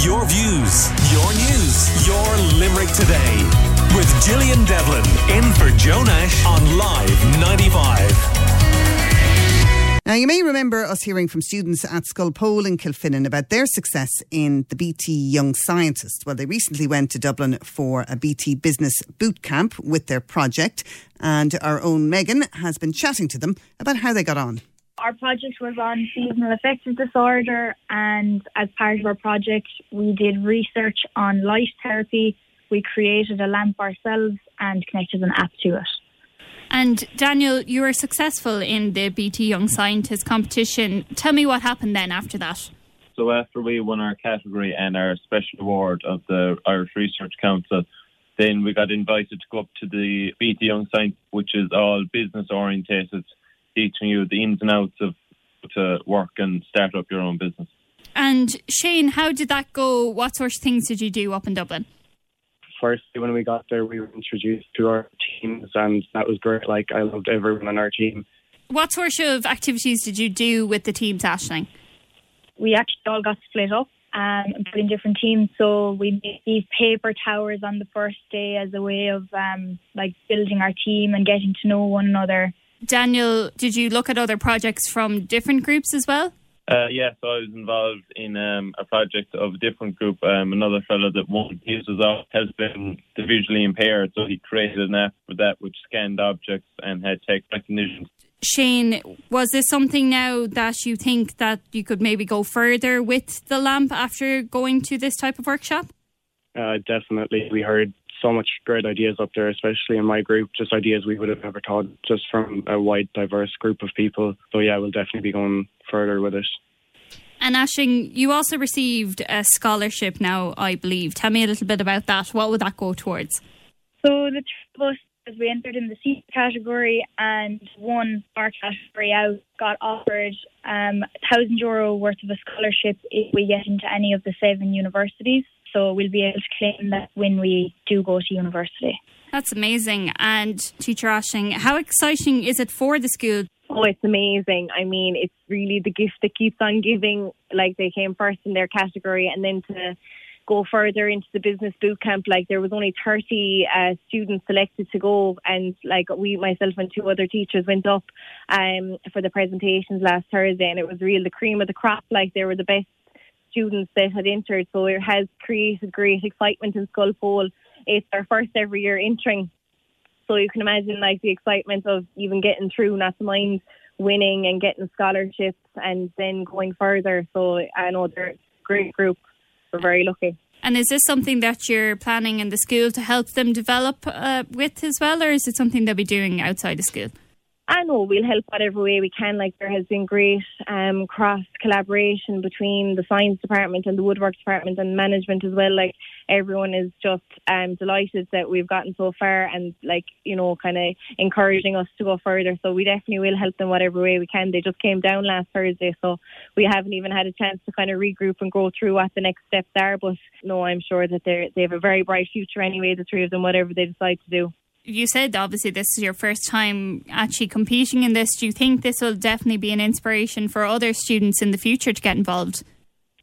Your views, your news, your Limerick today. With Gillian Devlin in for Joe Nash on Live 95. Now, you may remember us hearing from students at Scoil Pól in Kilfinane about their success in the BT Young Scientist. Well, they recently went to Dublin for a BT Business Boot Camp with their project, and our own Megan has been chatting to them about how they got on. Our project was on seasonal affective disorder, and as part of our project, we did research on light therapy. We created a lamp ourselves and connected an app to it. And Daniel, you were successful in the BT Young Scientist competition. Tell me what happened then after that. So after we won our category and our special award of the Irish Research Council, then we got invited to go up to the BT Young Science, which is all business orientated, teaching you the ins and outs of to work and start up your own business. And Shane, how did that go? What sort of things did you do up in Dublin? firstly, when we got there, we were introduced to our teams, and that was great. Like, I loved everyone on our team. What sort of activities did you do with the teams, Ashling? We actually all got split up um, and put in different teams. So we made these paper towers on the first day as a way of um, like building our team and getting to know one another. Daniel, did you look at other projects from different groups as well? Uh, yes, I was involved in um, a project of a different group. Um, another fellow that won his was has been visually impaired, so he created an app for that which scanned objects and had text recognition. Shane, was this something now that you think that you could maybe go further with the lamp after going to this type of workshop? Uh, definitely. We heard so much great ideas up there, especially in my group, just ideas we would have never thought just from a wide, diverse group of people. So, yeah, we'll definitely be going further with it. And Ashling, you also received a scholarship now, I believe. Tell me a little bit about that. What would that go towards? So, the two of us, as we entered in the C category and won our category out, got offered um, thousand euro worth of a scholarship if we get into any of the seven universities. So we'll be able to claim that when we do go to university. That's amazing. And Teacher Ashing, how exciting is it for the school? Oh, it's amazing. I mean, it's really the gift that keeps on giving. Like they came first in their category and then to go further into the business boot camp. Like there was only 30 uh, students selected to go, and like we, myself, and two other teachers went up um, for the presentations last Thursday, and it was real the cream of the crop. Like they were the best students that had entered, so it has created great excitement in Scoil Pól. It's our first every year entering, so you can imagine like the excitement of even getting through, not to mind winning and getting scholarships and then going further. So I know they're a great group. We're very lucky. And is this something that you're planning in the school to help them develop uh, with as well, or is it something they'll be doing outside the school? I know we'll help whatever way we can. Like there has been great um, cross collaboration between the science department and the woodwork department and management as well. Like everyone is just um, delighted that we've gotten so far and like you know kind of encouraging us to go further. So we definitely will help them whatever way we can. They just came down last Thursday, so we haven't even had a chance to kind of regroup and go through what the next steps are. But no, I'm sure that they they have a very bright future anyway. The three of them, whatever they decide to do you said obviously this is your first time actually competing in this. Do you think this will definitely be an inspiration for other students in the future to get involved?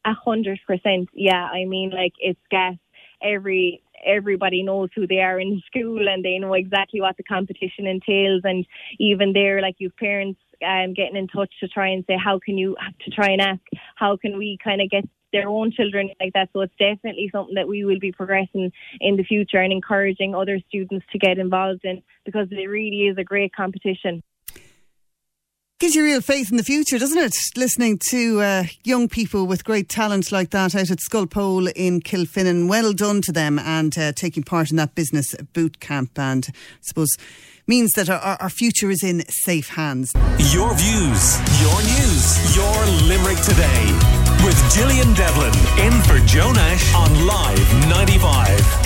A hundred percent. Yeah, I mean, like it's gas. Every everybody knows who they are in school and they know exactly what the competition entails. And even there, like you've parents um, getting in touch to try and say how can you to try and ask how can we kind of get their own children like that. So it's definitely something that we will be progressing in the future and encouraging other students to get involved in because it really is a great competition. Gives you real faith in the future, doesn't it? Listening to uh, young people with great talent like that out at Scoil Pól in Kilfinane. Well done to them and uh, taking part in that business boot camp. And I suppose means that our, our future is in safe hands. Your views, your news, your Limerick today with Gillian Devlin in for Joe Nash on Live 95.